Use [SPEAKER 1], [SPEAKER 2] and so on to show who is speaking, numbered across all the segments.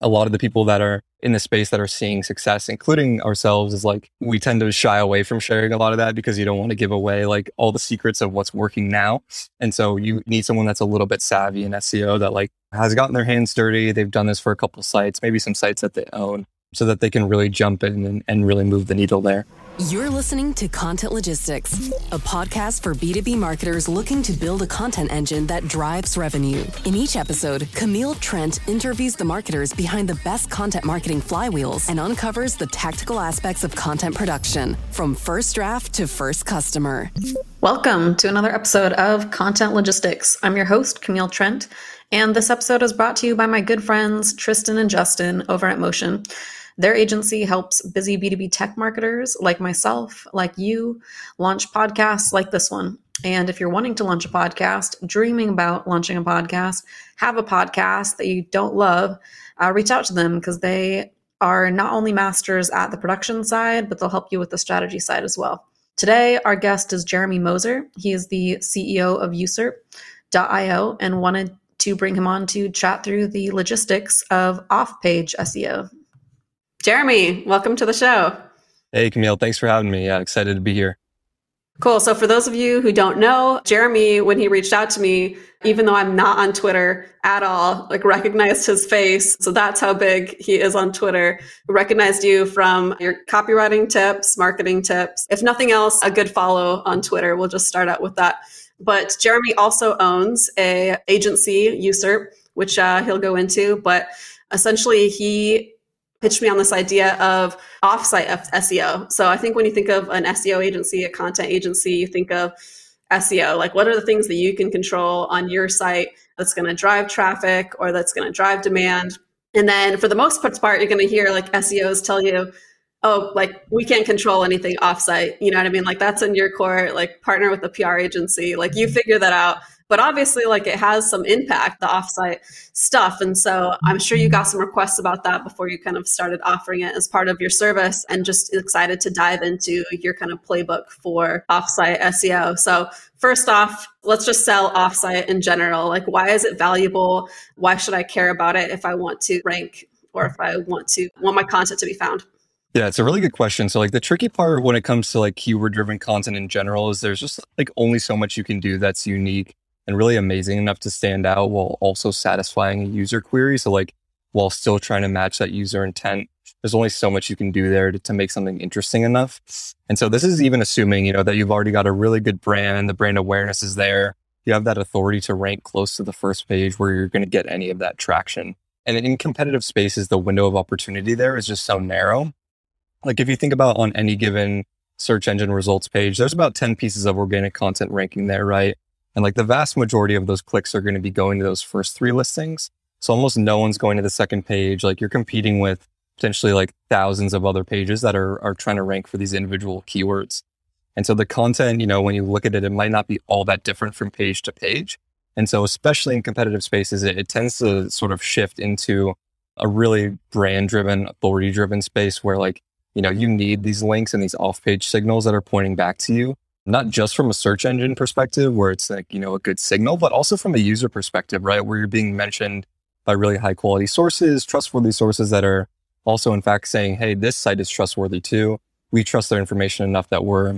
[SPEAKER 1] a lot of the people that are in the space that are seeing success, including ourselves, is like we tend to shy away from sharing a lot of that because you don't want to give away like all the secrets of what's working now. And so you need someone that's a little bit savvy in SEO that like has gotten their hands dirty. They've done this for a couple sites, maybe some sites that they own, so that they can really jump in and, and really move the needle there.
[SPEAKER 2] You're listening to Content Logistics, a podcast for B2B marketers looking to build a content engine that drives revenue. In each episode, Camille Trent interviews the marketers behind the best content marketing flywheels and uncovers the tactical aspects of content production from first draft to first customer.
[SPEAKER 3] Welcome to another episode of Content Logistics. I'm your host, Camille Trent, and this episode is brought to you by my good friends Tristan and Justin over at Motion. Their agency helps busy B2B tech marketers like myself, like you, launch podcasts like this one. And if you're wanting to launch a podcast, dreaming about launching a podcast, have a podcast that you don't love, uh, reach out to them because they are not only masters at the production side, but they'll help you with the strategy side as well. Today, our guest is Jeremy Moser. He is the CEO of uSERP.io and wanted to bring him on to chat through the logistics of off page SEO. Jeremy, welcome to the show.
[SPEAKER 1] Hey, Camille. Thanks for having me. Yeah, excited to be here.
[SPEAKER 3] Cool. So, for those of you who don't know, Jeremy, when he reached out to me, even though I'm not on Twitter at all, like recognized his face. So, that's how big he is on Twitter. Recognized you from your copywriting tips, marketing tips. If nothing else, a good follow on Twitter. We'll just start out with that. But Jeremy also owns a agency, uSERP, which uh, he'll go into. But essentially, he pitched me on this idea of offsite SEO. So I think when you think of an SEO agency, a content agency, you think of SEO. Like, what are the things that you can control on your site that's going to drive traffic or that's going to drive demand? And then for the most part, you're going to hear like SEOs tell you, oh, like we can't control anything offsite. You know what I mean? Like, that's in your court, like partner with a PR agency, like you figure that out but obviously like it has some impact the offsite stuff and so i'm sure you got some requests about that before you kind of started offering it as part of your service and just excited to dive into your kind of playbook for offsite seo so first off let's just sell offsite in general. Like why is it valuable? Why should i care about it if i want to rank or if i want to want my content to be found?
[SPEAKER 1] Yeah, it's a really good question. So like the tricky part when it comes to like keyword driven content in general is there's just like only so much you can do that's unique and really amazing enough to stand out while also satisfying a user query. So like while still trying to match that user intent, there's only so much you can do there to, to make something interesting enough. And so this is even assuming, you know, that you've already got a really good brand, the brand awareness is there. You have that authority to rank close to the first page where you're going to get any of that traction. And in competitive spaces, the window of opportunity there is just so narrow. Like if you think about on any given search engine results page, there's about 10 pieces of organic content ranking there, right? And like the vast majority of those clicks are going to be going to those first three listings. So almost no one's going to the second page. Like you're competing with potentially like thousands of other pages that are, are trying to rank for these individual keywords. And so the content, you know, when you look at it, it might not be all that different from page to page. And so especially in competitive spaces, it, it tends to sort of shift into a really brand driven, authority driven space where like, you know, you need these links and these off page signals that are pointing back to you not just from a search engine perspective where it's like, you know, a good signal, but also from a user perspective, right? Where you're being mentioned by really high quality sources, trustworthy sources that are also in fact saying, Hey, this site is trustworthy too. We trust their information enough that we're,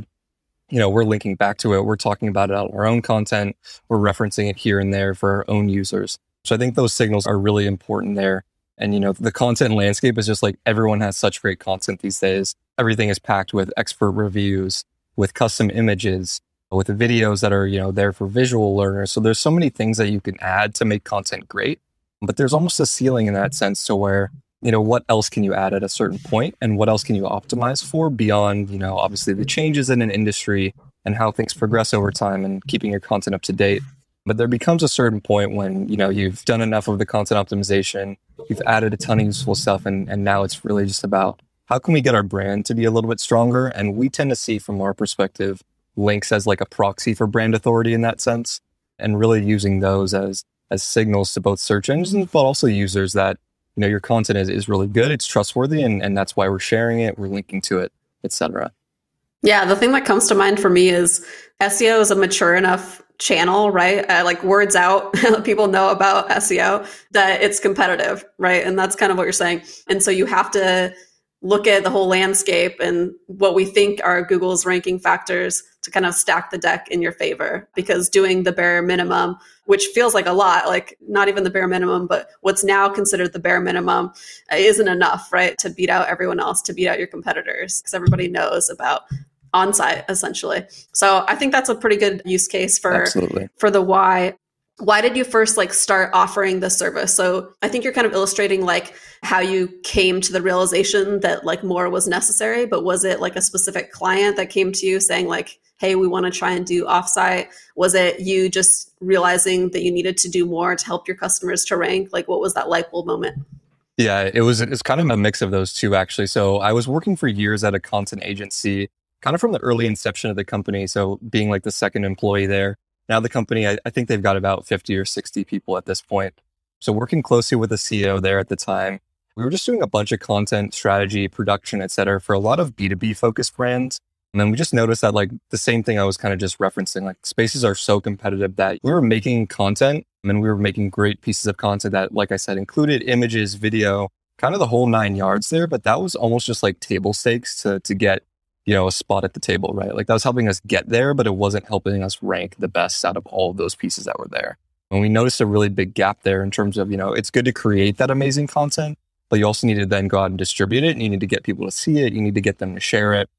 [SPEAKER 1] you know, we're linking back to it. We're talking about it on our own content. We're referencing it here and there for our own users. So I think those signals are really important there. And, you know, the content landscape is just like everyone has such great content these days. Everything is packed with expert reviews, with custom images, with videos that are, you know, there for visual learners. So there's so many things that you can add to make content great. But there's almost a ceiling in that sense to where, you know, what else can you add at a certain point and what else can you optimize for beyond, you know, obviously the changes in an industry and how things progress over time and keeping your content up to date. But there becomes a certain point when, you know, you've done enough of the content optimization, you've added a ton of useful stuff, and, and now it's really just about how can we get our brand to be a little bit stronger? And we tend to see from our perspective, links as like a proxy for brand authority in that sense, and really using those as as signals to both search engines, but also users that, you know, your content is, is really good, it's trustworthy, and, and that's why we're sharing it, we're linking to it, etc.
[SPEAKER 3] Yeah, the thing that comes to mind for me is SEO is a mature enough channel, right? Uh, like words out, people know about SEO, that it's competitive, right? And that's kind of what you're saying. And so you have to look at the whole landscape and what we think are Google's ranking factors to kind of stack the deck in your favor. Because doing the bare minimum which feels like a lot like not even the bare minimum but what's now considered the bare minimum uh, isn't enough right to beat out everyone else to beat out your competitors because everybody knows about on-site essentially. So i think that's a pretty good use case for
[SPEAKER 1] Absolutely.
[SPEAKER 3] for the why why did you first like start offering this service so i think you're kind of illustrating like how you came to the realization that like more was necessary but was it like a specific client that came to you saying like hey we want to try and do offsite was it you just realizing that you needed to do more to help your customers to rank like what was that light bulb moment
[SPEAKER 1] Yeah, it was it's kind of a mix of those two actually. So I was working for years at a content agency, kind of from the early inception of the company. So being like the second employee there. Now the company, I, I think they've got about 50 or 60 people at this point. So working closely with the CEO there at the time, we were just doing a bunch of content strategy, production, et cetera, for a lot of B2B focused brands. And then we just noticed that like the same thing I was kind of just referencing, like spaces are so competitive that we were making content and we were making great pieces of content that, like I said, included images, video, kind of the whole nine yards there. But that was almost just like table stakes to, to get, you know, a spot at the table, right? Like that was helping us get there, but it wasn't helping us rank the best out of all of those pieces that were there. And we noticed a really big gap there in terms of, you know, it's good to create that amazing content, but you also need to then go out and distribute it and you need to get people to see it. You need to get them to share it.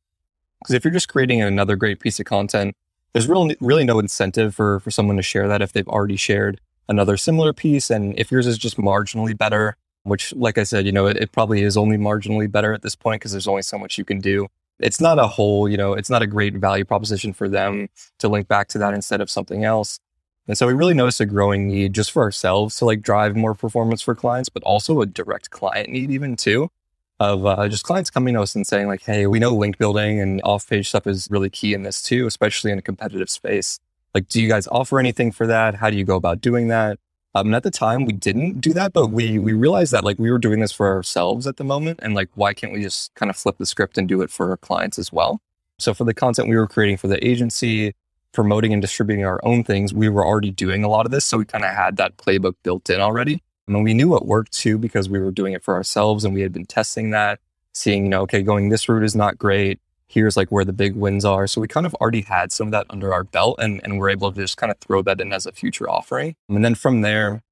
[SPEAKER 1] Because if you're just creating another great piece of content, there's really, really no incentive for, for someone to share that if they've already shared another similar piece. And if yours is just marginally better, which, like I said, you know, it, it probably is only marginally better at this point because there's only so much you can do. It's not a whole, you know, it's not a great value proposition for them to link back to that instead of something else. And so we really noticed a growing need just for ourselves to like drive more performance for clients, but also a direct client need even too of uh, just clients coming to us and saying like, Hey, we know link building and off page stuff is really key in this too, especially in a competitive space. Like, do you guys offer anything for that? How do you go about doing that? Um, and at the time we didn't do that, but we, we realized that like we were doing this for ourselves at the moment. And like, why can't we just kind of flip the script and do it for our clients as well? So for the content we were creating for the agency, promoting and distributing our own things, we were already doing a lot of this. So we kind of had that playbook built in already. And we knew it worked too because we were doing it for ourselves and we had been testing that, seeing, you know, okay, going this route is not great. Here's like where the big wins are. So we kind of already had some of that under our belt and, and we're able to just kind of throw that in as a future offering. And then from there,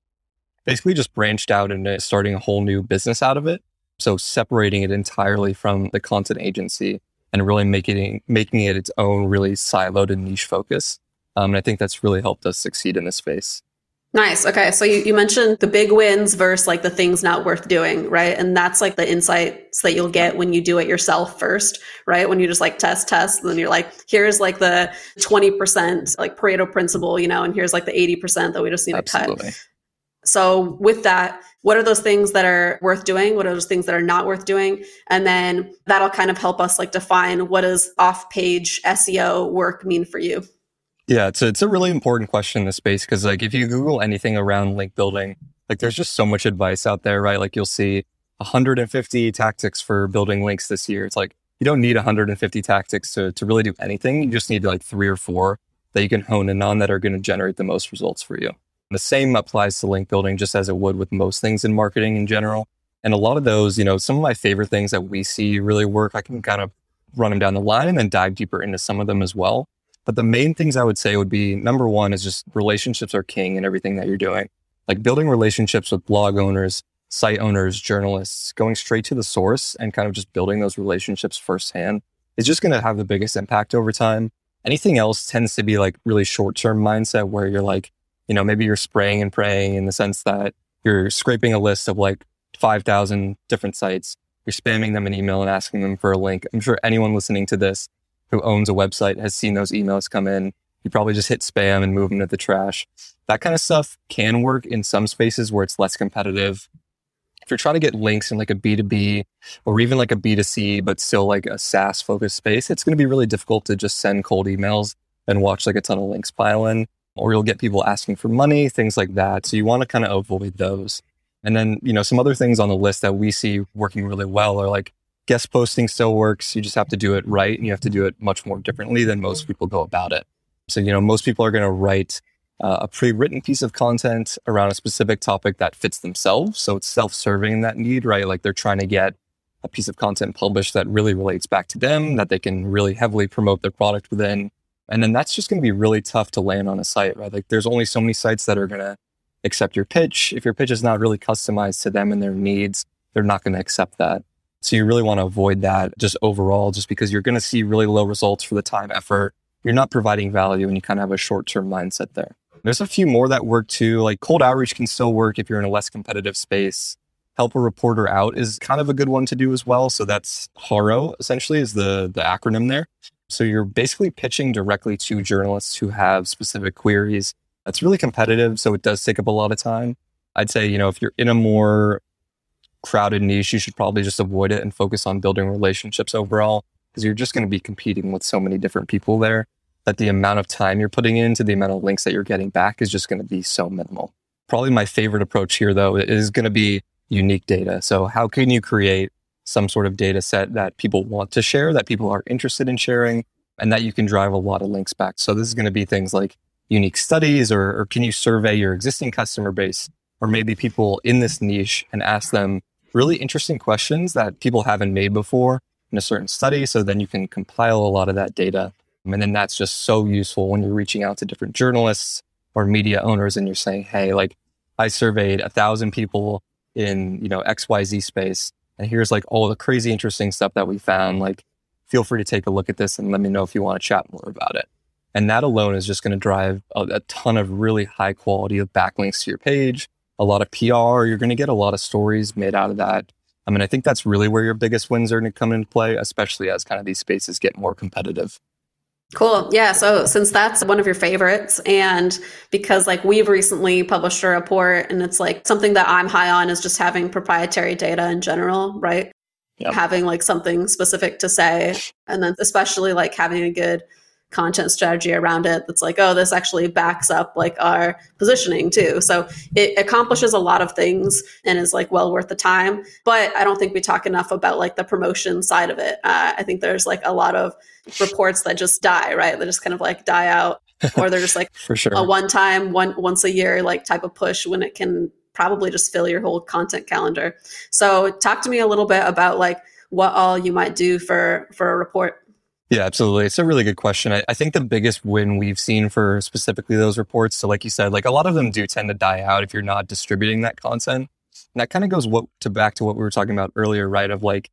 [SPEAKER 1] basically just branched out into starting a whole new business out of it. So separating it entirely from the content agency and really making making it its own really siloed and niche focus. Um, and I think that's really helped us succeed in this space.
[SPEAKER 3] Nice. Okay. So you, you mentioned the big wins versus like the things not worth doing, right? And that's like the insights that you'll get when you do it yourself first, right? When you just like test, test, and then you're like, here's like the 20% like Pareto principle, you know, and here's like the 80% that we just need
[SPEAKER 1] Absolutely.
[SPEAKER 3] to cut. So with that, what are those things that are worth doing? What are those things that are not worth doing? And then that'll kind of help us like define what does off page SEO work mean for you?
[SPEAKER 1] Yeah, it's a, it's a really important question in this space because like if you Google anything around link building, like there's just so much advice out there, right? Like you'll see 150 tactics for building links this year. It's like you don't need 150 tactics to, to really do anything. You just need like three or four that you can hone in on that are going to generate the most results for you. The same applies to link building just as it would with most things in marketing in general. And a lot of those, you know, some of my favorite things that we see really work, I can kind of run them down the line and then dive deeper into some of them as well. But the main things I would say would be number one is just relationships are king in everything that you're doing. Like building relationships with blog owners, site owners, journalists, going straight to the source and kind of just building those relationships firsthand is just going to have the biggest impact over time. Anything else tends to be like really short term mindset where you're like, you know, maybe you're spraying and praying in the sense that you're scraping a list of like 5,000 different sites. You're spamming them an email and asking them for a link. I'm sure anyone listening to this who owns a website has seen those emails come in. You probably just hit spam and move them to the trash. That kind of stuff can work in some spaces where it's less competitive. If you're trying to get links in like a B2B or even like a B2C, but still like a SaaS focused space, it's going to be really difficult to just send cold emails and watch like a ton of links pile in, or you'll get people asking for money, things like that. So you want to kind of avoid those. And then, you know, some other things on the list that we see working really well are like guest posting still works. You just have to do it right and you have to do it much more differently than most people go about it. So, you know, most people are going to write uh, a pre-written piece of content around a specific topic that fits themselves. So it's self-serving that need, right? Like they're trying to get a piece of content published that really relates back to them, that they can really heavily promote their product within. And then that's just going to be really tough to land on a site, right? Like there's only so many sites that are going to accept your pitch. If your pitch is not really customized to them and their needs, they're not going to accept that. So you really want to avoid that just overall, just because you're going to see really low results for the time effort. You're not providing value and you kind of have a short term mindset there. There's a few more that work too. Like cold outreach can still work if you're in a less competitive space. Help a reporter out is kind of a good one to do as well. So that's HARO essentially is the, the acronym there. So you're basically pitching directly to journalists who have specific queries. That's really competitive. So it does take up a lot of time. I'd say, you know, if you're in a more crowded niche, you should probably just avoid it and focus on building relationships overall because you're just going to be competing with so many different people there that the amount of time you're putting into the amount of links that you're getting back is just going to be so minimal. Probably my favorite approach here though is going to be unique data. So how can you create some sort of data set that people want to share, that people are interested in sharing, and that you can drive a lot of links back. So this is going to be things like unique studies or, or can you survey your existing customer base or maybe people in this niche and ask them really interesting questions that people haven't made before in a certain study. So then you can compile a lot of that data. And then that's just so useful when you're reaching out to different journalists or media owners and you're saying, Hey, like I surveyed a thousand people in, you know, XYZ space. And here's like all the crazy interesting stuff that we found. Like, feel free to take a look at this and let me know if you want to chat more about it. And that alone is just going to drive a, a ton of really high quality of backlinks to your page, a lot of PR. You're going to get a lot of stories made out of that. I mean, I think that's really where your biggest wins are going to come into play, especially as kind of these spaces get more competitive.
[SPEAKER 3] Cool. Yeah. So since that's one of your favorites and because like we've recently published a report and it's like something that I'm high on is just having proprietary data in general, right? Yep. Having like something specific to say and then especially like having a good content strategy around it that's like, oh, this actually backs up like our positioning too. So it accomplishes a lot of things and is like well worth the time. But I don't think we talk enough about like the promotion side of it. Uh, I think there's like a lot of reports that just die, right? They just kind of like die out. or they're just like
[SPEAKER 1] for sure
[SPEAKER 3] a one time one once a year like type of push when it can probably just fill your whole content calendar so talk to me a little bit about like what all you might do for for a report
[SPEAKER 1] yeah, absolutely. It's a really good question. I, I, think the biggest win we've seen for specifically those reports, so like you said, like a lot of them do tend to die out if you're not distributing that content. And that kind of goes what to back to what we were talking about earlier, right? Of like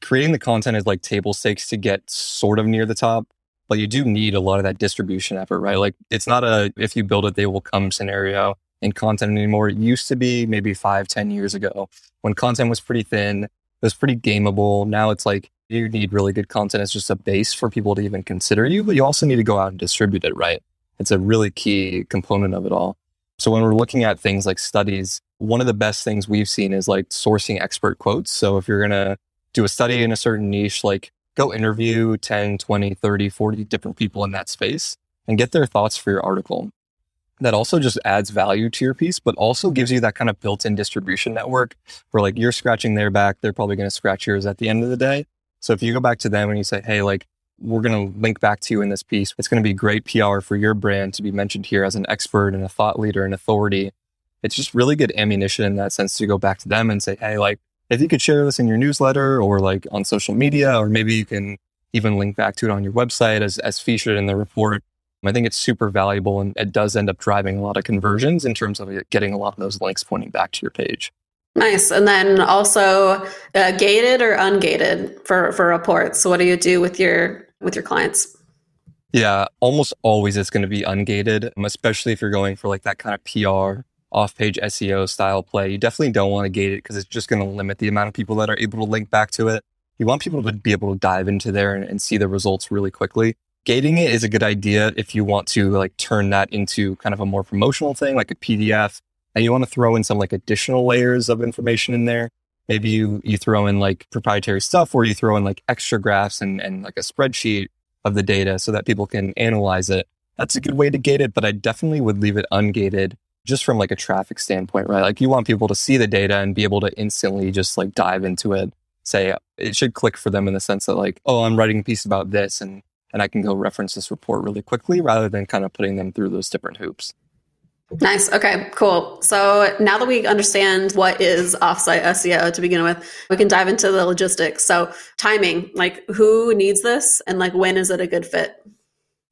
[SPEAKER 1] creating the content is like table stakes to get sort of near the top, but you do need a lot of that distribution effort, right? Like it's not a if you build it, they will come scenario in content anymore. It used to be maybe five, ten years ago when content was pretty thin, it was pretty gameable. Now it's like you need really good content as just a base for people to even consider you, but you also need to go out and distribute it, right? It's a really key component of it all. So when we're looking at things like studies, one of the best things we've seen is like sourcing expert quotes. So if you're going to do a study in a certain niche, like go interview 10, 20, 30, 40 different people in that space and get their thoughts for your article. That also just adds value to your piece, but also gives you that kind of built in distribution network where like you're scratching their back. They're probably going to scratch yours at the end of the day. So if you go back to them and you say, Hey, like, we're going to link back to you in this piece. It's going to be great PR for your brand to be mentioned here as an expert and a thought leader and authority. It's just really good ammunition in that sense to go back to them and say, Hey, like, if you could share this in your newsletter or like on social media, or maybe you can even link back to it on your website as, as featured in the report. I think it's super valuable and it does end up driving a lot of conversions in terms of getting a lot of those links pointing back to your page.
[SPEAKER 3] Nice. And then also uh, gated or ungated for for reports. So what do you do with your with your clients?
[SPEAKER 1] Yeah, almost always it's going to be ungated, um, especially if you're going for like that kind of PR off-page SEO style play. You definitely don't want to gate it because it's just going to limit the amount of people that are able to link back to it. You want people to be able to dive into there and, and see the results really quickly. Gating it is a good idea if you want to like turn that into kind of a more promotional thing, like a PDF and you want to throw in some like additional layers of information in there. Maybe you, you throw in like proprietary stuff or you throw in like extra graphs and, and like a spreadsheet of the data so that people can analyze it. That's a good way to gate it, but I definitely would leave it ungated just from like a traffic standpoint, right? Like you want people to see the data and be able to instantly just like dive into it. Say it should click for them in the sense that like, oh, I'm writing a piece about this and and I can go reference this report really quickly rather than kind of putting them through those different hoops.
[SPEAKER 3] Nice. Okay, cool. So now that we understand what is offsite SEO to begin with, we can dive into the logistics. So, timing, like who needs this and like when is it a good fit?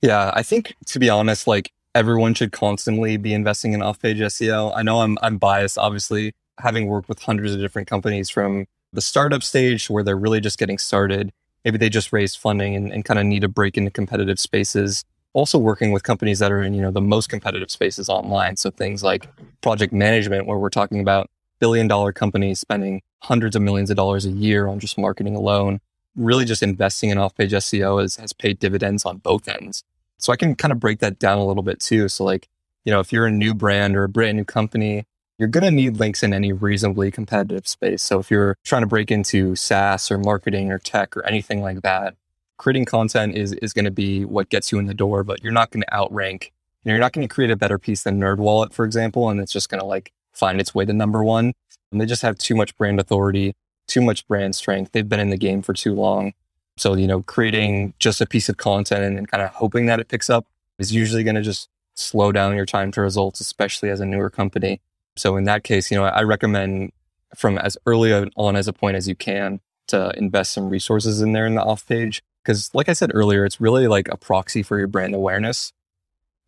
[SPEAKER 1] Yeah, I think to be honest, like everyone should constantly be investing in off-page SEO. I know I'm I'm biased obviously having worked with hundreds of different companies from the startup stage where they're really just getting started. Maybe they just raised funding and, and kind of need a break into competitive spaces also working with companies that are in you know the most competitive spaces online. So things like project management where we're talking about billion dollar companies spending hundreds of millions of dollars a year on just marketing alone. Really just investing in off-page seo has, has paid dividends on both ends. So i can kind of break that down a little bit too. So like you know if you're a new brand or a brand new company you're going to need links in any reasonably competitive space. So if you're trying to break into saas or marketing or tech or anything like that creating content is is going to be what gets you in the door, but you're not going to outrank. You know, you're not going to create a better piece than NerdWallet, for example, and it's just going to like find its way to number one. And they just have too much brand authority, too much brand strength. They've been in the game for too long. So, you know, creating just a piece of content and, and kind of hoping that it picks up is usually going to just slow down your time to results, especially as a newer company. So in that case, you know, I recommend from as early on as a point as you can to invest some resources in there in the off page. Because, like I said earlier, it's really like a proxy for your brand awareness.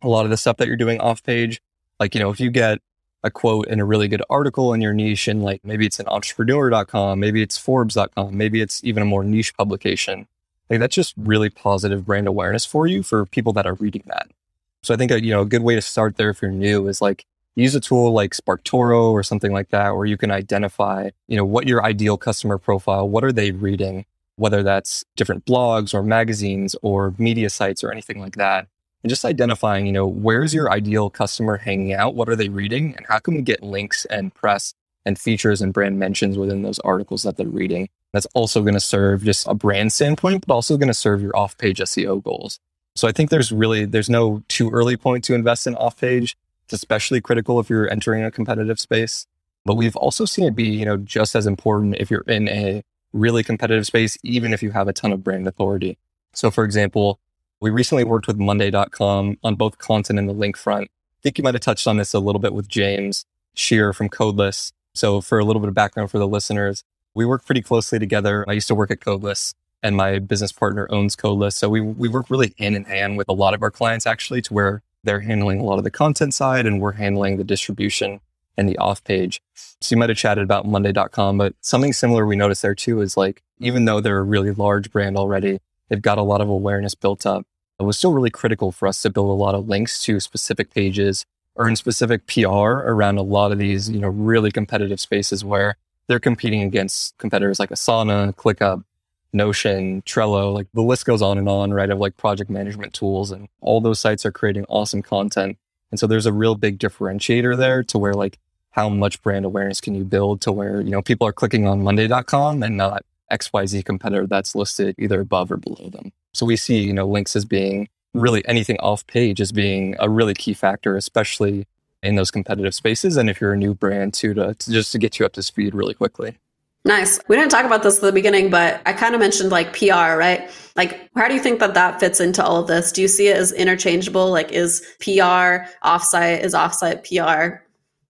[SPEAKER 1] A lot of the stuff that you're doing off page, like, you know, if you get a quote in a really good article in your niche, and like maybe it's an entrepreneur.com, maybe it's Forbes.com, maybe it's even a more niche publication, like that's just really positive brand awareness for you for people that are reading that. So I think, a, you know, a good way to start there if you're new is like use a tool like SparkToro or something like that, where you can identify, you know, what your ideal customer profile, what are they reading? Whether that's different blogs or magazines or media sites or anything like that. And just identifying, you know, where's your ideal customer hanging out? What are they reading? And how can we get links and press and features and brand mentions within those articles that they're reading? That's also going to serve just a brand standpoint, but also going to serve your off page SEO goals. So I think there's really, there's no too early point to invest in off page. It's especially critical if you're entering a competitive space. But we've also seen it be, you know, just as important if you're in a really competitive space, even if you have a ton of brand authority. So, for example, we recently worked with Monday.com on both content and the link front. I think you might have touched on this a little bit with James Shear from Codeless. So, for a little bit of background for the listeners, we work pretty closely together. I used to work at Codeless and my business partner owns Codeless. So we, we work really in hand with a lot of our clients actually to where they're handling a lot of the content side and we're handling the distribution and the off page. So you might have chatted about Monday.com, but something similar we noticed there too is like, even though they're a really large brand already, they've got a lot of awareness built up. It was still really critical for us to build a lot of links to specific pages, earn specific PR around a lot of these, you know, really competitive spaces where they're competing against competitors like Asana, ClickUp, Notion, Trello, like the list goes on and on, right? Of like project management tools and all those sites are creating awesome content. And so there's a real big differentiator there to where like how much brand awareness can you build to where, you know, people are clicking on monday.com and not XYZ competitor that's listed either above or below them. So we see, you know, links as being really anything off page as being a really key factor, especially in those competitive spaces. And if you're a new brand too, to, to just to get you up to speed really quickly.
[SPEAKER 3] Nice. We didn't talk about this at the beginning, but I kind of mentioned like PR, right? Like, how do you think that that fits into all of this? Do you see it as interchangeable? Like, is PR offsite, is offsite PR?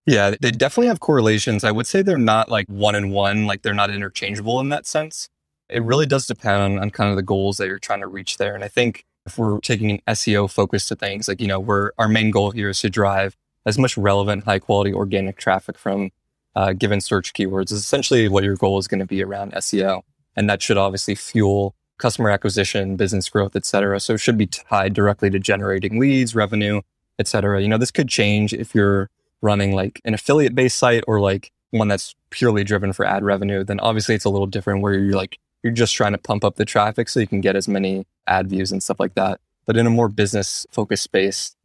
[SPEAKER 1] Yeah, they definitely have correlations. I would say they're not like one and one, like they're not interchangeable in that sense. It really does depend on, on kind of the goals that you're trying to reach there. And I think if we're taking an SEO focus to things, like, you know, we're, our main goal here is to drive as much relevant, high quality organic traffic from uh, given search keywords is essentially what your goal is going to be around SEO. And that should obviously fuel customer acquisition, business growth, et cetera. So it should be tied directly to generating leads, revenue, et cetera. You know, this could change if you're running like an affiliate based site or like one that's purely driven for ad revenue. Then obviously it's a little different where you're like, you're just trying to pump up the traffic so you can get as many ad views and stuff like that. But in a more business focused space,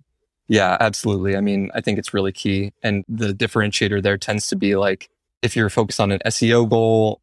[SPEAKER 1] yeah, absolutely. I mean, I think it's really key. And the differentiator there tends to be like if you're focused on an SEO goal,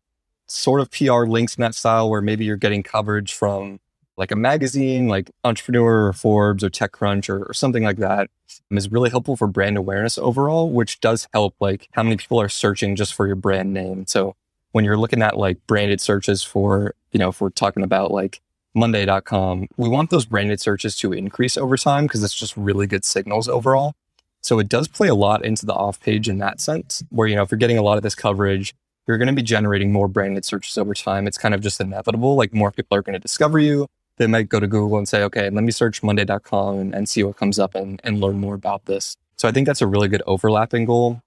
[SPEAKER 1] sort of PR links in that style where maybe you're getting coverage from like a magazine like Entrepreneur or Forbes or TechCrunch or, or something like that um, is really helpful for brand awareness overall, which does help like how many people are searching just for your brand name. So when you're looking at like branded searches for, you know, if we're talking about like Monday.com, we want those branded searches to increase over time because it's just really good signals overall. So it does play a lot into the off page in that sense, where, you know, if you're getting a lot of this coverage, you're going to be generating more branded searches over time. It's kind of just inevitable. Like more people are going to discover you. They might go to Google and say, okay, let me search Monday.com and, and see what comes up and, and learn more about this. So I think that's a really good overlapping goal,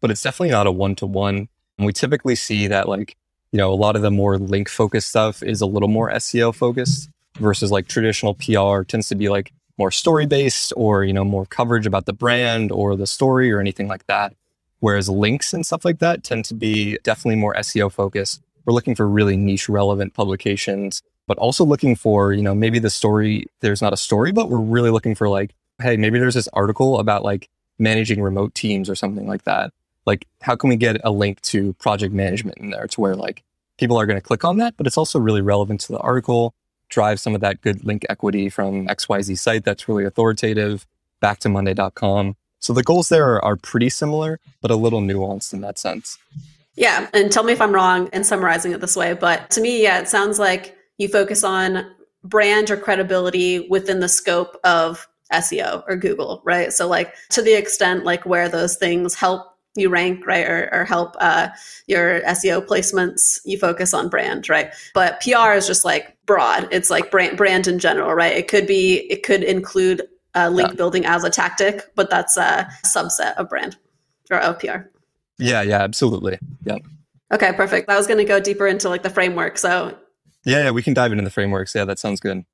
[SPEAKER 1] but it's definitely not a one to one. And we typically see that like, you know, a lot of the more link focused stuff is a little more SEO focused versus like traditional PR tends to be like more story based or, you know, more coverage about the brand or the story or anything like that. Whereas links and stuff like that tend to be definitely more SEO focused. We're looking for really niche relevant publications, but also looking for, you know, maybe the story, there's not a story, but we're really looking for like, hey, maybe there's this article about like managing remote teams or something like that. Like, how can we get a link to project management in there to where like people are going to click on that, but it's also really relevant to the article, drive some of that good link equity from XYZ site that's really authoritative back to Monday.com. So the goals there are, are pretty similar, but a little nuanced in that sense.
[SPEAKER 3] Yeah. And tell me if I'm wrong in summarizing it this way. But to me, yeah, it sounds like you focus on brand or credibility within the scope of SEO or Google, right? So, like, to the extent like where those things help you rank, right, or, or help uh, your SEO placements, you focus on brand, right? But PR is just like broad. It's like brand, brand in general, right? It could be, it could include uh, link yeah. building as a tactic, but that's a subset of brand or of PR.
[SPEAKER 1] Yeah, yeah, absolutely. Yeah.
[SPEAKER 3] Okay, perfect. I was going to go deeper into like the framework. So,
[SPEAKER 1] yeah, yeah, we can dive into the frameworks. Yeah, that sounds good.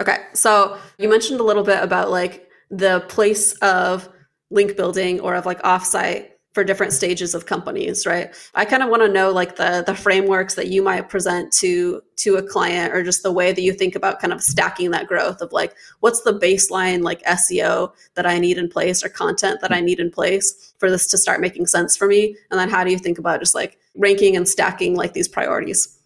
[SPEAKER 3] Okay. So, you mentioned a little bit about like the place of link building or of like offsite for different stages of companies right i kind of want to know like the the frameworks that you might present to to a client or just the way that you think about kind of stacking that growth of like what's the baseline like seo that i need in place or content that i need in place for this to start making sense for me and then how do you think about just like ranking and stacking like these priorities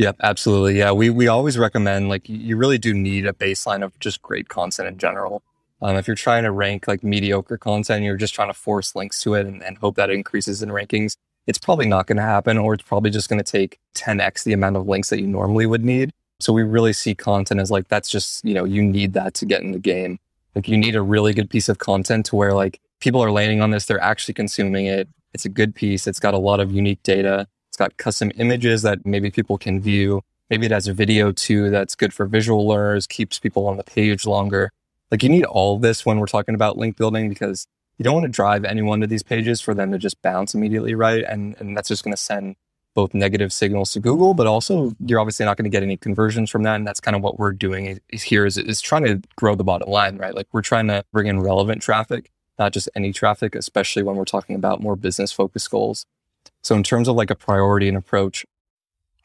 [SPEAKER 1] Yep, absolutely. Yeah, we we always recommend like you really do need a baseline of just great content in general. Um, if you're trying to rank like mediocre content, you're just trying to force links to it and, and hope that it increases in rankings. It's probably not going to happen, or it's probably just going to take 10x the amount of links that you normally would need. So we really see content as like that's just you know you need that to get in the game. Like you need a really good piece of content to where like people are landing on this, they're actually consuming it. It's a good piece. It's got a lot of unique data. It's got custom images that maybe people can view. Maybe it has a video too that's good for visual learners, keeps people on the page longer. Like you need all this when we're talking about link building because you don't want to drive anyone to these pages for them to just bounce immediately, right? And and that's just going to send both negative signals to Google, but also you're obviously not going to get any conversions from that. And that's kind of what we're doing here is, is trying to grow the bottom line, right? Like we're trying to bring in relevant traffic, not just any traffic, especially when we're talking about more business focused goals. So in terms of like a priority and approach,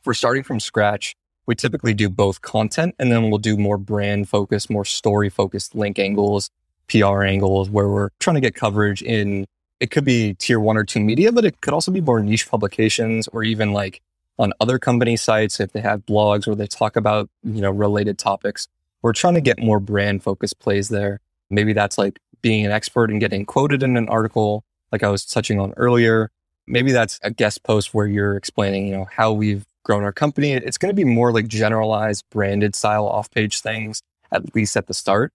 [SPEAKER 1] we're starting from scratch we typically do both content and then we'll do more brand focused, more story focused link angles, PR angles where we're trying to get coverage in it could be tier one or two media, but it could also be more niche publications or even like on other company sites if they have blogs where they talk about, you know, related topics. We're trying to get more brand focused plays there. Maybe that's like being an expert and getting quoted in an article, like I was touching on earlier. Maybe that's a guest post where you're explaining, you know, how we've grown our company. It's going to be more like generalized branded style off page things, at least at the start.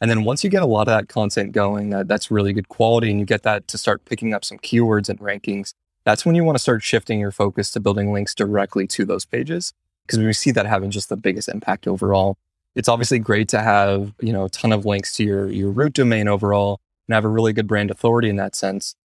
[SPEAKER 1] And then once you get a lot of that content going, that, that's really good quality, and you get that to start picking up some keywords and rankings, that's when you want to start shifting your focus to building links directly to those pages. Because we see that having just the biggest impact overall. It's obviously great to have, you know, a ton of links to your, your root domain overall and have a really good brand authority in that sense.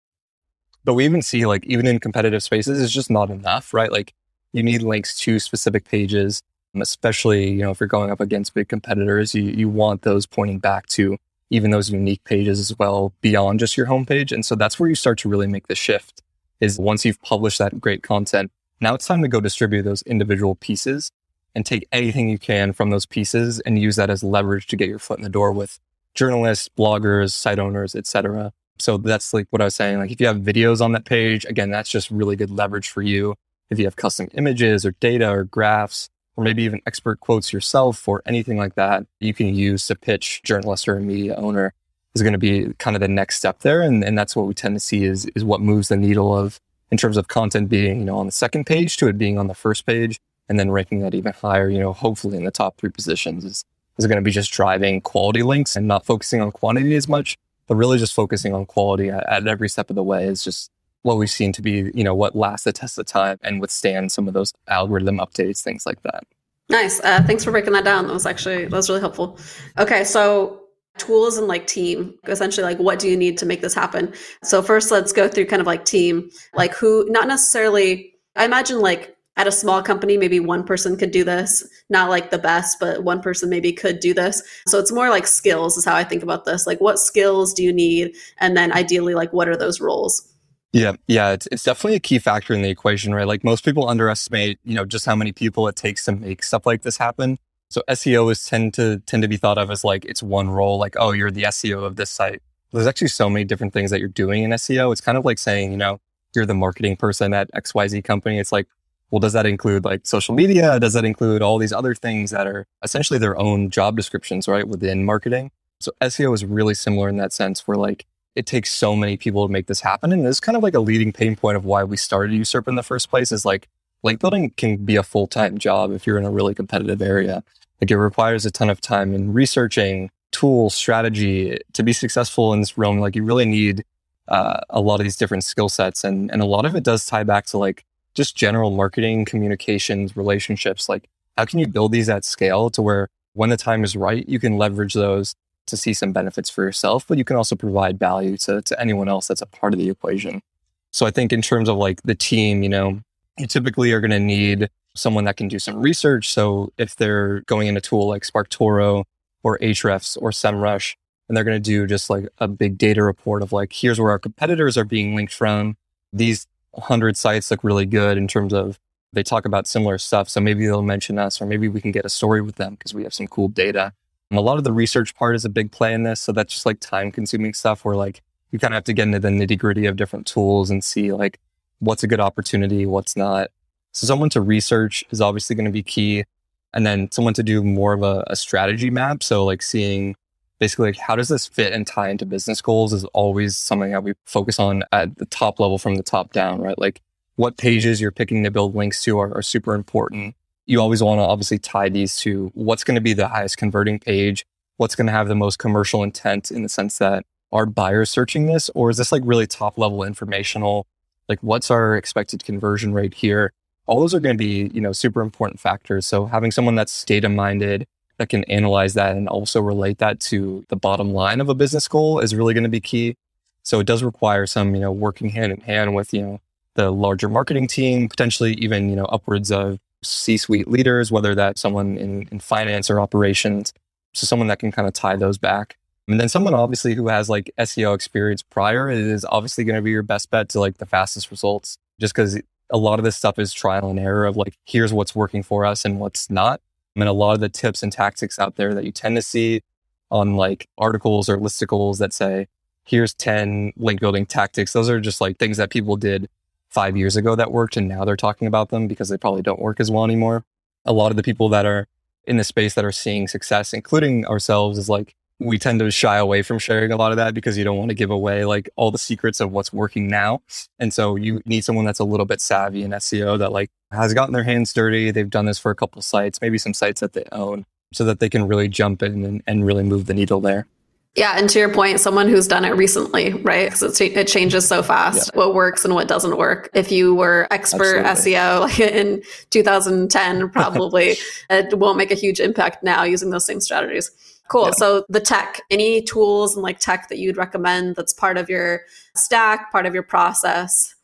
[SPEAKER 1] But we even see like even in competitive spaces, it's just not enough, right? Like you need links to specific pages, um, especially, you know, if you're going up against big competitors, you, you want those pointing back to even those unique pages as well beyond just your homepage. And so that's where you start to really make the shift is once you've published that great content, now it's time to go distribute those individual pieces and take anything you can from those pieces and use that as leverage to get your foot in the door with journalists, bloggers, site owners, etc. So that's like what I was saying. Like if you have videos on that page, again, that's just really good leverage for you if you have custom images or data or graphs, or maybe even expert quotes yourself or anything like that, you can use to pitch journalist or a media owner is going to be kind of the next step there. And, and that's what we tend to see is, is what moves the needle of in terms of content being, you know, on the second page to it being on the first page and then ranking that even higher, you know, hopefully in the top three positions is, is going to be just driving quality links and not focusing on quantity as much, but really just focusing on quality at, at every step of the way is just what we've seen to be, you know, what lasts the test of time and withstand some of those algorithm updates, things like that.
[SPEAKER 3] Nice. Uh, thanks for breaking that down. That was actually that was really helpful. Okay, so tools and like team essentially like what do you need to make this happen so first let's go through kind of like team like who not necessarily i imagine like at a small company maybe one person could do this not like the best but one person maybe could do this so it's more like skills is how i think about this like what skills do you need and then ideally like what are those roles
[SPEAKER 1] yeah, yeah, it's, it's definitely a key factor in the equation, right? Like most people underestimate, you know, just how many people it takes to make stuff like this happen. So SEO is tend to tend to be thought of as like it's one role, like oh, you're the SEO of this site. There's actually so many different things that you're doing in SEO. It's kind of like saying, you know, you're the marketing person at XYZ company. It's like, well, does that include like social media? Does that include all these other things that are essentially their own job descriptions, right, within marketing? So SEO is really similar in that sense where like it takes so many people to make this happen. And it's kind of like a leading pain point of why we started uSERP in the first place is like link building can be a full time job if you're in a really competitive area. Like it requires a ton of time in researching tools, strategy to be successful in this realm. Like you really need uh, a lot of these different skill sets. And, and a lot of it does tie back to like just general marketing, communications, relationships. Like how can you build these at scale to where when the time is right, you can leverage those to see some benefits for yourself, but you can also provide value to, to anyone else that's a part of the equation. So I think in terms of like the team, you know, you typically are going to need someone that can do some research. So if they're going in a tool like SparkToro or Ahrefs or SEMrush, and they're going to do just like a big data report of like, here's where our competitors are being linked from. These 100 sites look really good in terms of they talk about similar stuff. So maybe they'll mention us or maybe we can get a story with them because we have some cool data. A lot of the research part is a big play in this. So that's just like time consuming stuff where like you kind of have to get into the nitty gritty of different tools and see like what's a good opportunity, what's not. So someone to research is obviously going to be key. And then someone to do more of a, a strategy map. So like seeing basically like how does this fit and tie into business goals is always something that we focus on at the top level from the top down, right? Like what pages you're picking to build links to are, are super important you always want to obviously tie these to what's going to be the highest converting page, what's going to have the most commercial intent in the sense that are buyers searching this, or is this like really top level informational? Like what's our expected conversion rate here? All those are going to be, you know, super important factors. So having someone that's data minded that can analyze that and also relate that to the bottom line of a business goal is really going to be key. So it does require some, you know, working hand in hand with, you know, the larger marketing team, potentially even, you know, upwards of C suite leaders, whether that's someone in, in finance or operations. So someone that can kind of tie those back. And then someone obviously who has like SEO experience prior is obviously going to be your best bet to like the fastest results, just because a lot of this stuff is trial and error of like, here's what's working for us and what's not. I mean, a lot of the tips and tactics out there that you tend to see on like articles or listicles that say, here's 10 link building tactics. Those are just like things that people did five years ago that worked and now they're talking about them because they probably don't work as well anymore. A lot of the people that are in the space that are seeing success, including ourselves, is like we tend to shy away from sharing a lot of that because you don't want to give away like all the secrets of what's working now. And so you need someone that's a little bit savvy in SEO that like has gotten their hands dirty. They've done this for a couple sites, maybe some sites that they own so that they can really jump in and, and really move the needle there.
[SPEAKER 3] Yeah, and to your point, someone who's done it recently, right? Because it, it, changes so fast, yeah. what works and what doesn't work. If you were expert Absolutely. SEO like in 2010, probably it won't make a huge impact now using those same strategies. Cool. Yeah. So the tech, any tools and like tech that you'd recommend that's part of your stack, part of your process?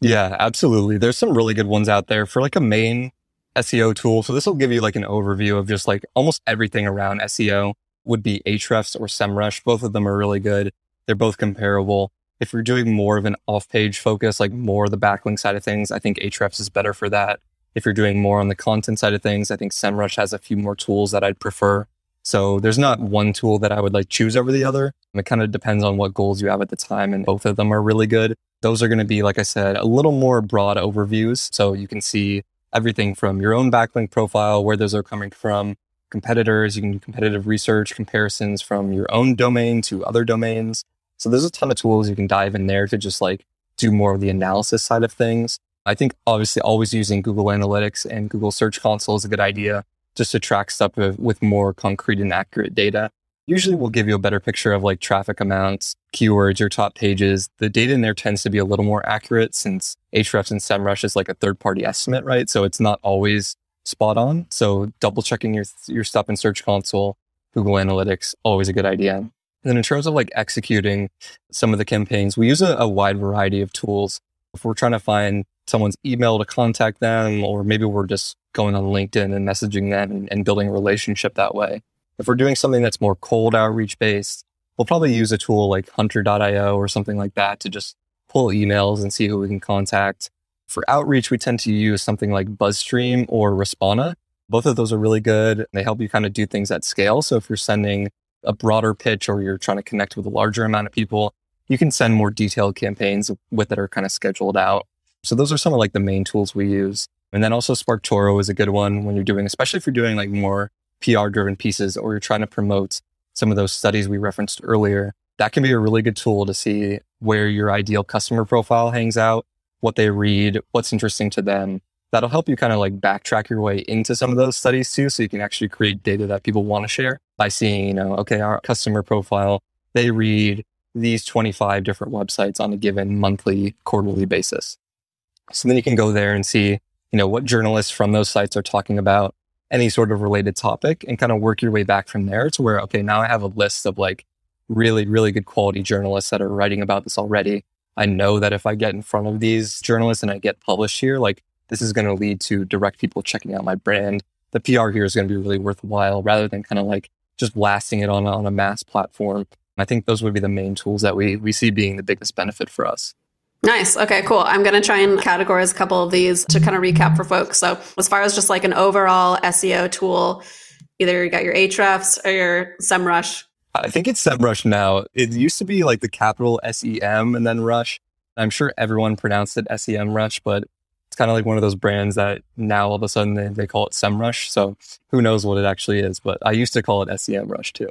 [SPEAKER 1] Yeah, absolutely. There's some really good ones out there for like a main SEO tool. So this will give you like an overview of just like almost everything around SEO would be Ahrefs or SEMrush. Both of them are really good. They're both comparable. If you're doing more of an off page focus, like more the backlink side of things, I think Ahrefs is better for that. If you're doing more on the content side of things, I think SEMrush has a few more tools that I'd prefer. So there's not one tool that I would like choose over the other. It kind of depends on what goals you have at the time. And both of them are really good. Those are going to be, like I said, a little more broad overviews. So you can see everything from your own backlink profile, where those are coming from, competitors. You can do competitive research, comparisons from your own domain to other domains. So there's a ton of tools you can dive in there to just like do more of the analysis side of things. I think obviously always using Google Analytics and Google Search Console is a good idea just to track stuff with more concrete and accurate data. usually will give you a better picture of like traffic amounts, keywords, your top pages. The data in there tends to be a little more accurate since Ahrefs and SEMrush is like a third party estimate, right? So it's not always spot on. So double checking your, your stuff in Search Console, Google Analytics, always a good idea. And then in terms of like executing some of the campaigns, we use a, a wide variety of tools. If we're trying to find someone's email to contact them, or maybe we're just going on LinkedIn and messaging them and, and building a relationship that way. If we're doing something that's more cold outreach based, we'll probably use a tool like hunter.io or something like that to just pull emails and see who we can contact. For outreach, we tend to use something like BuzzStream or Respona. Both of those are really good. They help you kind of do things at scale. So if you're sending a broader pitch or you're trying to connect with a larger amount of people, you can send more detailed campaigns with that are kind of scheduled out. So those are some of like the main tools we use. And then also SparkToro is a good one when you're doing, especially if you're doing like more PR driven pieces or you're trying to promote some of those studies we referenced earlier. That can be a really good tool to see where your ideal customer profile hangs out, what they read, what's interesting to them. That'll help you kind of like backtrack your way into some of those studies too. So you can actually create data that people want to share by seeing, you know, okay, our customer profile, they read these 25 different websites on a given monthly, quarterly basis. So then you can go there and see, you know, what journalists from those sites are talking about any sort of related topic and kind of work your way back from there to where, okay, now I have a list of like really, really good quality journalists that are writing about this already. I know that if I get in front of these journalists and I get published here, like this is going to lead to direct people checking out my brand. The PR here is going to be really worthwhile rather than kind of like just blasting it on, on a mass platform. I think those would be the main tools that we, we see being the biggest benefit for us.
[SPEAKER 3] Nice. Okay, cool. I'm going to try and categorize a couple of these to kind of recap for folks. So, as far as just like an overall SEO tool, either you got your Ahrefs or your SEMrush.
[SPEAKER 1] I think it's SEMrush now. It used to be like the capital S E M and then Rush. I'm sure everyone pronounced it S E M Rush, but it's kind of like one of those brands that now all of a sudden they, they call it SEMrush. So who knows what it actually is, but I used to call it S E M Rush too.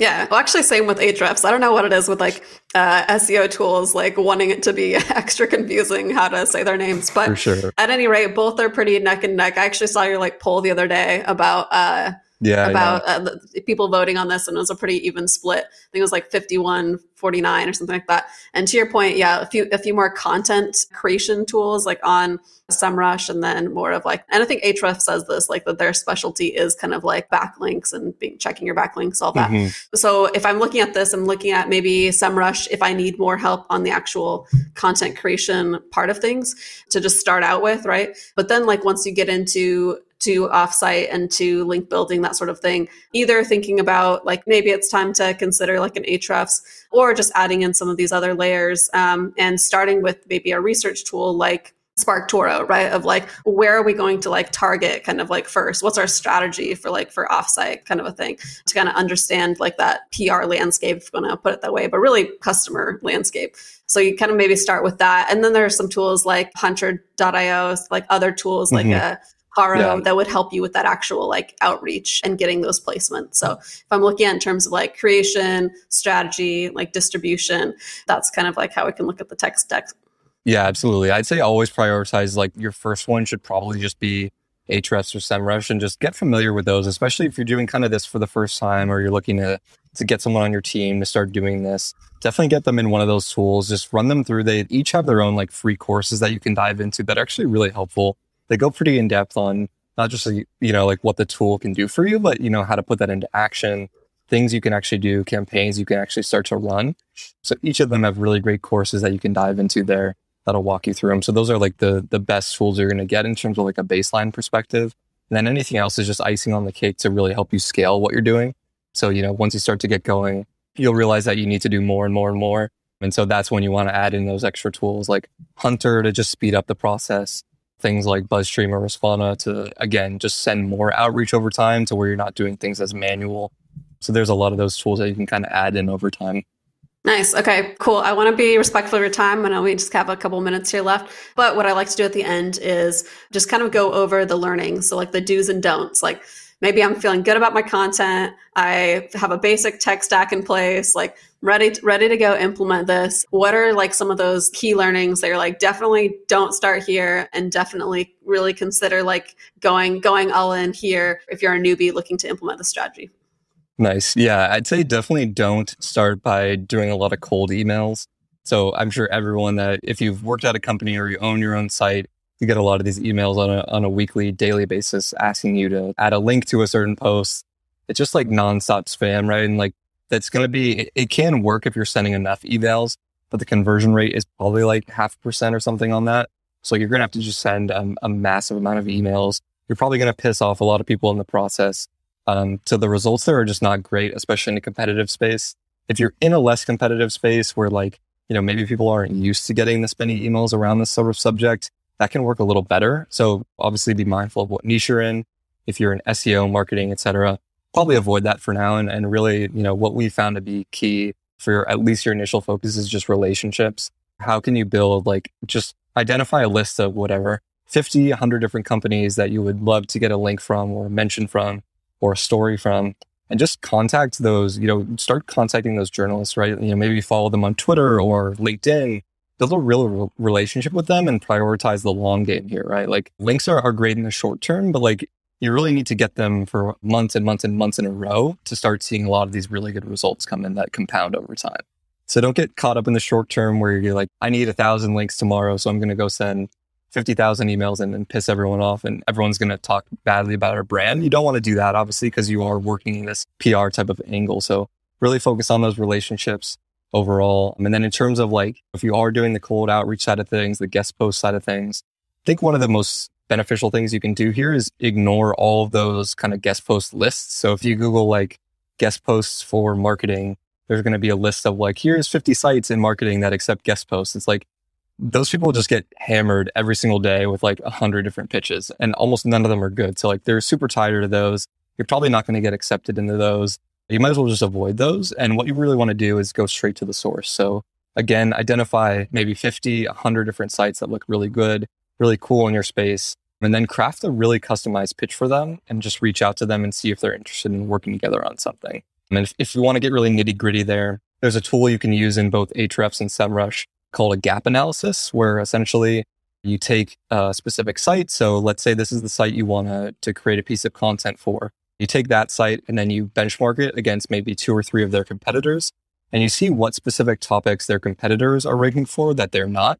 [SPEAKER 3] Yeah, well, actually, same with Ahrefs. I don't know what it is with like uh, SEO tools, like wanting it to be extra confusing how to say their names. But
[SPEAKER 1] sure.
[SPEAKER 3] at any rate, both are pretty neck and neck. I actually saw your like poll the other day about uh,
[SPEAKER 1] yeah,
[SPEAKER 3] about uh, the people voting on this, and it was a pretty even split. I think it was like 51 49 or something like that. And to your point, yeah, a few a few more content creation tools like on SEMrush, and then more of like, and I think Ahrefs says this, like that their specialty is kind of like backlinks and being checking your backlinks, all that. Mm-hmm. So if I'm looking at this, I'm looking at maybe SEMrush if I need more help on the actual content creation part of things to just start out with, right? But then like once you get into to offsite and to link building, that sort of thing. Either thinking about like maybe it's time to consider like an Ahrefs or just adding in some of these other layers um, and starting with maybe a research tool like Spark Toro, right? Of like, where are we going to like target kind of like first? What's our strategy for like for offsite kind of a thing to kind of understand like that PR landscape, if you want to put it that way, but really customer landscape. So you kind of maybe start with that. And then there are some tools like hunter.io, like other tools mm-hmm. like a Haro yeah. that would help you with that actual like outreach and getting those placements. So if I'm looking at in terms of like creation, strategy, like distribution, that's kind of like how we can look at the tech stack.
[SPEAKER 1] Yeah, absolutely. I'd say always prioritize like your first one should probably just be Ahrefs or SEMrush and just get familiar with those, especially if you're doing kind of this for the first time or you're looking to to get someone on your team to start doing this. Definitely get them in one of those tools. Just run them through. They each have their own like free courses that you can dive into that are actually really helpful they go pretty in depth on not just you know like what the tool can do for you, but you know how to put that into action, things you can actually do, campaigns you can actually start to run. So each of them have really great courses that you can dive into there that'll walk you through them. So those are like the the best tools you're going to get in terms of like a baseline perspective. And then anything else is just icing on the cake to really help you scale what you're doing. So, you know, once you start to get going, you'll realize that you need to do more and more and more. And so that's when you want to add in those extra tools like Hunter to just speed up the process, things like BuzzStream or Respona to, again, just send more outreach over time to where you're not doing things as manual. So there's a lot of those tools that you can kind of add in over time.
[SPEAKER 3] Nice. Okay, cool. I want to be respectful of your time. I know we just have a couple minutes here left. But what I like to do at the end is just kind of go over the learning. So, like the do's and don'ts. Like maybe I'm feeling good about my content. I have a basic tech stack in place. Like ready to, ready to go implement this what are like some of those key learnings that you're like definitely don't start here and definitely really consider like going going all in here if you're a newbie looking to implement the strategy
[SPEAKER 1] Nice. Yeah, I'd say definitely don't start by doing a lot of cold emails. So I'm sure everyone that if you've worked at a company or you own your own site, you get a lot of these emails on a on a weekly, daily basis asking you to add a link to a certain post. It's just like nonstop spam, right? And like that's going to be it, it can work if you're sending enough emails, but the conversion rate is probably like half percent or something on that. So you're going to have to just send um, a massive amount of emails. You're probably going to piss off a lot of people in the process. Um, so the results there are just not great, especially in a competitive space. If you're in a less competitive space where like, you know, maybe people aren't used to getting this many emails around this sort of subject, that can work a little better. So obviously be mindful of what niche you're in. If you're in SEO, marketing, etc., probably avoid that for now. And, and really, you know, what we found to be key for at least your initial focus is just relationships. How can you build like just identify a list of whatever 50, 100 different companies that you would love to get a link from or a mention from or a story from and just contact those, you know, start contacting those journalists, right? You know, maybe follow them on Twitter or LinkedIn, build a real relationship with them and prioritize the long game here, right? Like links are, are great in the short term, but like you really need to get them for months and months and months in a row to start seeing a lot of these really good results come in that compound over time. So don't get caught up in the short term where you're like, I need a thousand links tomorrow. So I'm going to go send 50,000 emails and, then piss everyone off and everyone's going to talk badly about our brand. You don't want to do that, obviously, because you are working in this PR type of angle. So really focus on those relationships overall. And then in terms of like, if you are doing the cold outreach side of things, the guest post side of things, I think one of the most beneficial things you can do here is ignore all of those kind of guest post lists. So if you Google like guest posts for marketing, there's going to be a list of like, here's 50 sites in marketing that accept guest posts. It's like, those people just get hammered every single day with like a hundred different pitches and almost none of them are good. So like they're super tired of those. You're probably not going to get accepted into those. You might as well just avoid those. And what you really want to do is go straight to the source. So again, identify maybe 50, 100 different sites that look really good, really cool in your space, and then craft a really customized pitch for them and just reach out to them and see if they're interested in working together on something. And if, if you want to get really nitty gritty there, there's a tool you can use in both Ahrefs and SEMrush called a gap analysis, where essentially you take a specific site. So let's say this is the site you want to, to create a piece of content for. You take that site and then you benchmark it against maybe two or three of their competitors and you see what specific topics their competitors are ranking for that they're not.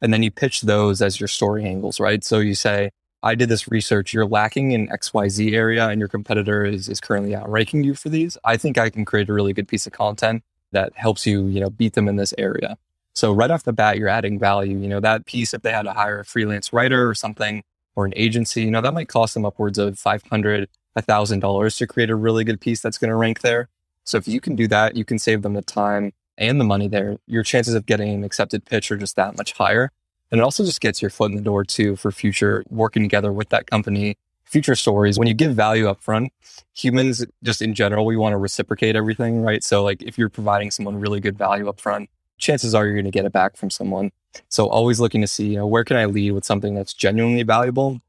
[SPEAKER 1] And then you pitch those as your story angles, right? So you say, I did this research. You're lacking in XYZ area and your competitor is, is currently outranking you for these. I think I can create a really good piece of content that helps you, you know, beat them in this area. So right off the bat, you're adding value. You know, that piece, if they had to hire a freelance writer or something or an agency, you know, that might cost them upwards of 500, $1,000 to create a really good piece that's going to rank there. So if you can do that, you can save them the time and the money there. Your chances of getting an accepted pitch are just that much higher. And it also just gets your foot in the door too for future working together with that company, future stories. When you give value up front, humans just in general, we want to reciprocate everything, right? So like if you're providing someone really good value up front, chances are you're going to get it back from someone. So always looking to see, you know, where can I lead with something that's genuinely valuable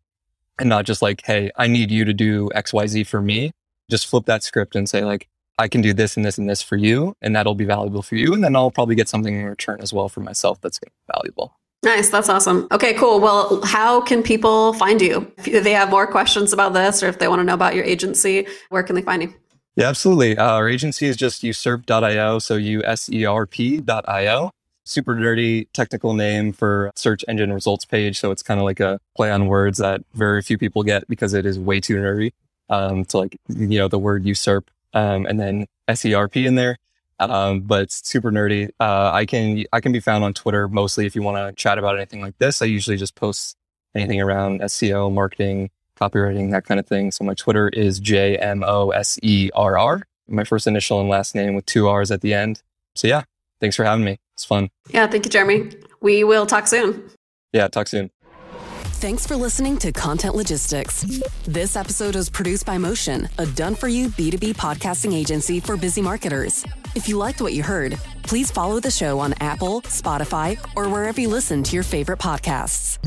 [SPEAKER 1] and not just like, Hey, I need you to do X, Y, Z for me. Just flip that script and say like, I can do this and this and this for you, and that'll be valuable for you. And then I'll probably get something in return as well for myself that's valuable.
[SPEAKER 3] Nice. That's awesome. Okay, cool. Well, how can people find you? If they have more questions about this or if they want to know about your agency, where can they find you?
[SPEAKER 1] Yeah, absolutely. Uh, our agency is just uSERP.io. So U-S-E-R-P.io. Super nerdy technical name for search engine results page. So it's kind of like a play on words that very few people get because it is way too nerdy. Um, to like, you know, the word usurp, um, and then SERP in there. Um, but it's super nerdy. Uh, I can, I can be found on Twitter mostly if you want to chat about anything like this. I usually just post anything around SEO, marketing, copywriting, that kind of thing. So my Twitter is J M O S E R R, my first initial and last name with two R's at the end. So yeah, thanks for having me. It's fun.
[SPEAKER 3] Yeah, thank you, Jeremy. We will talk soon.
[SPEAKER 1] Yeah, talk soon.
[SPEAKER 2] Thanks for listening to Content Logistics. This episode is produced by Motion, a done for you B2B podcasting agency for busy marketers. If you liked what you heard, please follow the show on Apple, Spotify, or wherever you listen to your favorite podcasts.